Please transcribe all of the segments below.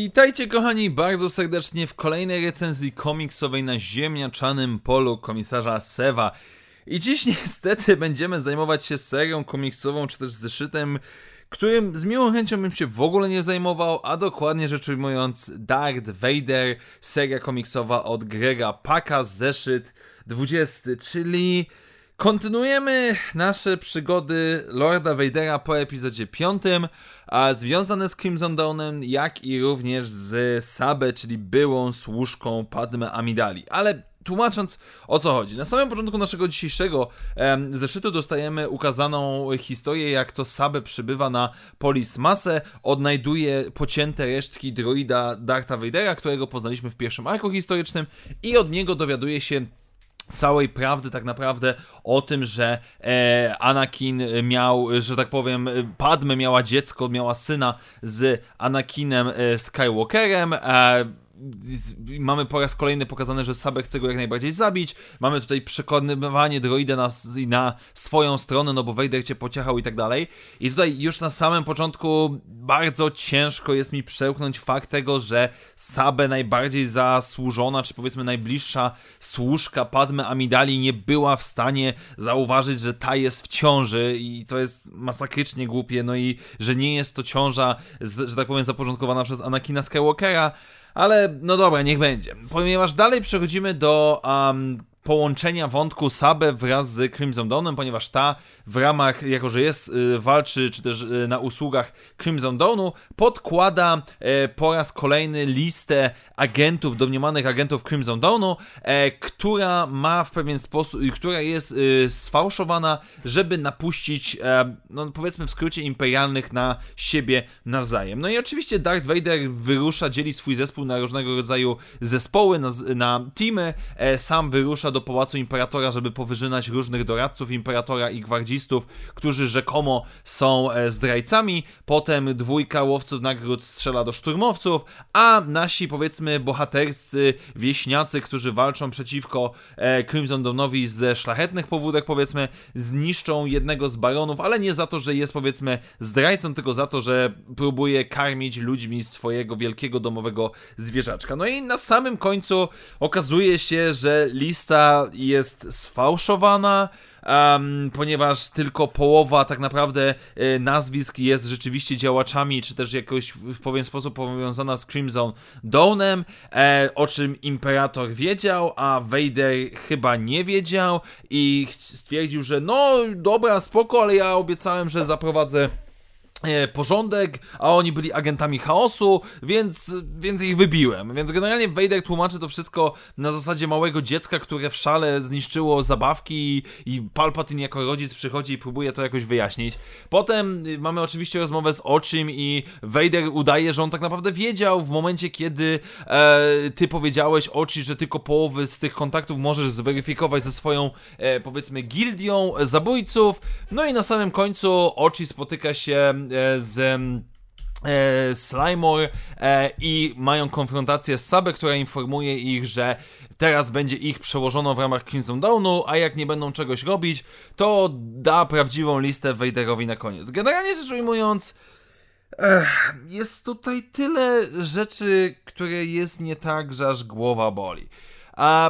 Witajcie kochani bardzo serdecznie w kolejnej recenzji komiksowej na ziemniaczanym polu komisarza Sewa. I dziś niestety będziemy zajmować się serią komiksową, czy też zeszytem, którym z miłą chęcią bym się w ogóle nie zajmował, a dokładnie rzecz ujmując Darth Vader, seria komiksowa od Grega Paka, zeszyt 20, czyli kontynuujemy nasze przygody Lorda Vadera po epizodzie 5, a związane z Crimson Dawnem, jak i również z Sabę, czyli byłą służką Padme Amidali. Ale tłumacząc o co chodzi. Na samym początku naszego dzisiejszego em, zeszytu dostajemy ukazaną historię, jak to Sabę przybywa na Polis Masę, odnajduje pocięte resztki droida Dartha Vadera, którego poznaliśmy w pierwszym arku historycznym i od niego dowiaduje się całej prawdy tak naprawdę o tym, że e, Anakin miał, że tak powiem, Padme miała dziecko, miała syna z Anakinem e, Skywalkerem. E, mamy po raz kolejny pokazane, że Sabę chce go jak najbardziej zabić. Mamy tutaj przekonywanie droida na, na swoją stronę, no bo Vader cię pociechał i tak dalej. I tutaj już na samym początku bardzo ciężko jest mi przełknąć fakt tego, że Sabę najbardziej zasłużona, czy powiedzmy najbliższa służka Padme Amidali nie była w stanie zauważyć, że ta jest w ciąży i to jest masakrycznie głupie, no i że nie jest to ciąża, że tak powiem, zaporządkowana przez Anakina Skywalkera, ale no dobra, niech będzie. Ponieważ dalej przechodzimy do um, połączenia wątku Sabę wraz z Crimson Dawnem, ponieważ ta w ramach, jako że jest, y, walczy, czy też y, na usługach Crimson Dawnu, podkłada e, po raz kolejny listę agentów, domniemanych agentów Crimson Dawnu, e, która ma w pewien sposób, która jest y, sfałszowana, żeby napuścić, e, no powiedzmy w skrócie, imperialnych na siebie nawzajem. No i oczywiście Darth Vader wyrusza, dzieli swój zespół na różnego rodzaju zespoły, na, na teamy, sam wyrusza do Pałacu Imperatora, żeby powyżynać różnych doradców Imperatora i gwardzistów, którzy rzekomo są e, zdrajcami. Potem dwójka łowców nagród strzela do szturmowców, a nasi, powiedzmy, bohaterscy wieśniacy, którzy walczą przeciwko e, Crimson Dawnowi ze szlachetnych powódek, powiedzmy, zniszczą jednego z baronów, ale nie za to, że jest, powiedzmy, zdrajcą, tylko za to, że próbuje karmić ludźmi swojego wielkiego domowego zwierzaczka. No i na samym końcu okazuje się, że lista jest sfałszowana, um, ponieważ tylko połowa tak naprawdę y, nazwisk jest rzeczywiście działaczami, czy też jakoś w pewien sposób powiązana z Crimson Dawnem, e, o czym Imperator wiedział, a Vader chyba nie wiedział i stwierdził, że no dobra, spoko, ale ja obiecałem, że zaprowadzę porządek, a oni byli agentami chaosu, więc, więc ich wybiłem. Więc generalnie Vader tłumaczy to wszystko na zasadzie małego dziecka, które w szale zniszczyło zabawki i Palpatine jako rodzic przychodzi i próbuje to jakoś wyjaśnić. Potem y, mamy oczywiście rozmowę z Oczym i Vader udaje, że on tak naprawdę wiedział w momencie, kiedy e, ty powiedziałeś Oczy, że tylko połowy z tych kontaktów możesz zweryfikować ze swoją, e, powiedzmy, gildią zabójców. No i na samym końcu Oczy spotyka się E, z e, Slimore e, i mają konfrontację z Sabę, która informuje ich, że teraz będzie ich przełożono w ramach Crimson Dawnu, a jak nie będą czegoś robić, to da prawdziwą listę Vaderowi na koniec. Generalnie rzecz ujmując, jest tutaj tyle rzeczy, które jest nie tak, że aż głowa boli.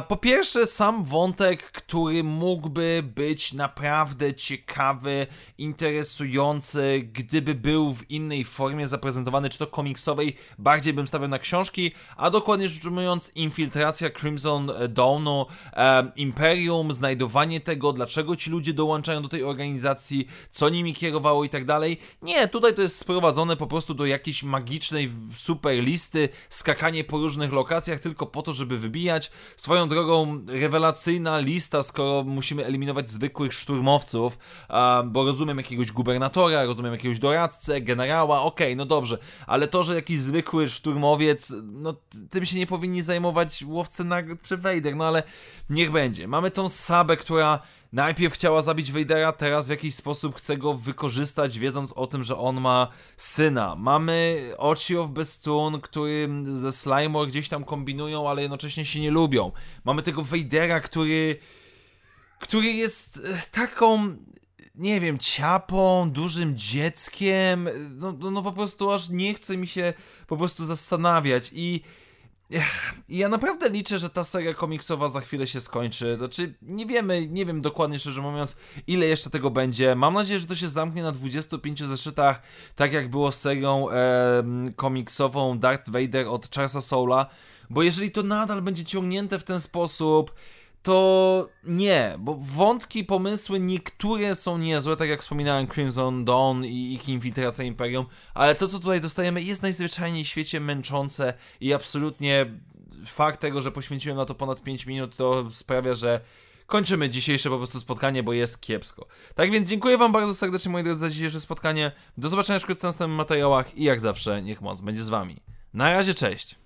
Po pierwsze, sam wątek, który mógłby być naprawdę ciekawy, interesujący, gdyby był w innej formie zaprezentowany, czy to komiksowej, bardziej bym stawiał na książki, a dokładnie rzecz ujmując, infiltracja Crimson Dawnu, Imperium, znajdowanie tego, dlaczego ci ludzie dołączają do tej organizacji, co nimi kierowało i tak dalej. Nie, tutaj to jest sprowadzone po prostu do jakiejś magicznej super listy, skakanie po różnych lokacjach tylko po to, żeby wybijać. Swoją drogą, rewelacyjna lista, skoro musimy eliminować zwykłych szturmowców, bo rozumiem jakiegoś gubernatora, rozumiem jakiegoś doradcę, generała, okej, okay, no dobrze, ale to, że jakiś zwykły szturmowiec, no tym się nie powinni zajmować łowcy nagród czy Vader, no ale niech będzie. Mamy tą Sabę, która najpierw chciała zabić Vadera, teraz w jakiś sposób chce go wykorzystać, wiedząc o tym, że on ma syna. Mamy Ochi of Bestun, który ze Slimer gdzieś tam kombinują, ale jednocześnie się nie lubią. Mamy tego Vadera, który który jest e, taką nie wiem, ciapą, dużym dzieckiem, no, no, no po prostu aż nie chce mi się po prostu zastanawiać i ja naprawdę liczę, że ta seria komiksowa za chwilę się skończy. Znaczy, nie wiemy, nie wiem dokładnie, szczerze mówiąc, ile jeszcze tego będzie. Mam nadzieję, że to się zamknie na 25 zeszytach, tak jak było z serią e, komiksową Darth Vader od Charlesa Soula. Bo jeżeli to nadal będzie ciągnięte w ten sposób, to nie, bo wątki, pomysły niektóre są niezłe, tak jak wspominałem Crimson Dawn i ich infiltracja Imperium, ale to co tutaj dostajemy jest najzwyczajniej w świecie męczące i absolutnie fakt tego, że poświęciłem na to ponad 5 minut to sprawia, że kończymy dzisiejsze po prostu spotkanie, bo jest kiepsko. Tak więc dziękuję wam bardzo serdecznie moi drodzy za dzisiejsze spotkanie, do zobaczenia wkrótce w następnych materiałach i jak zawsze niech moc będzie z wami. Na razie, cześć!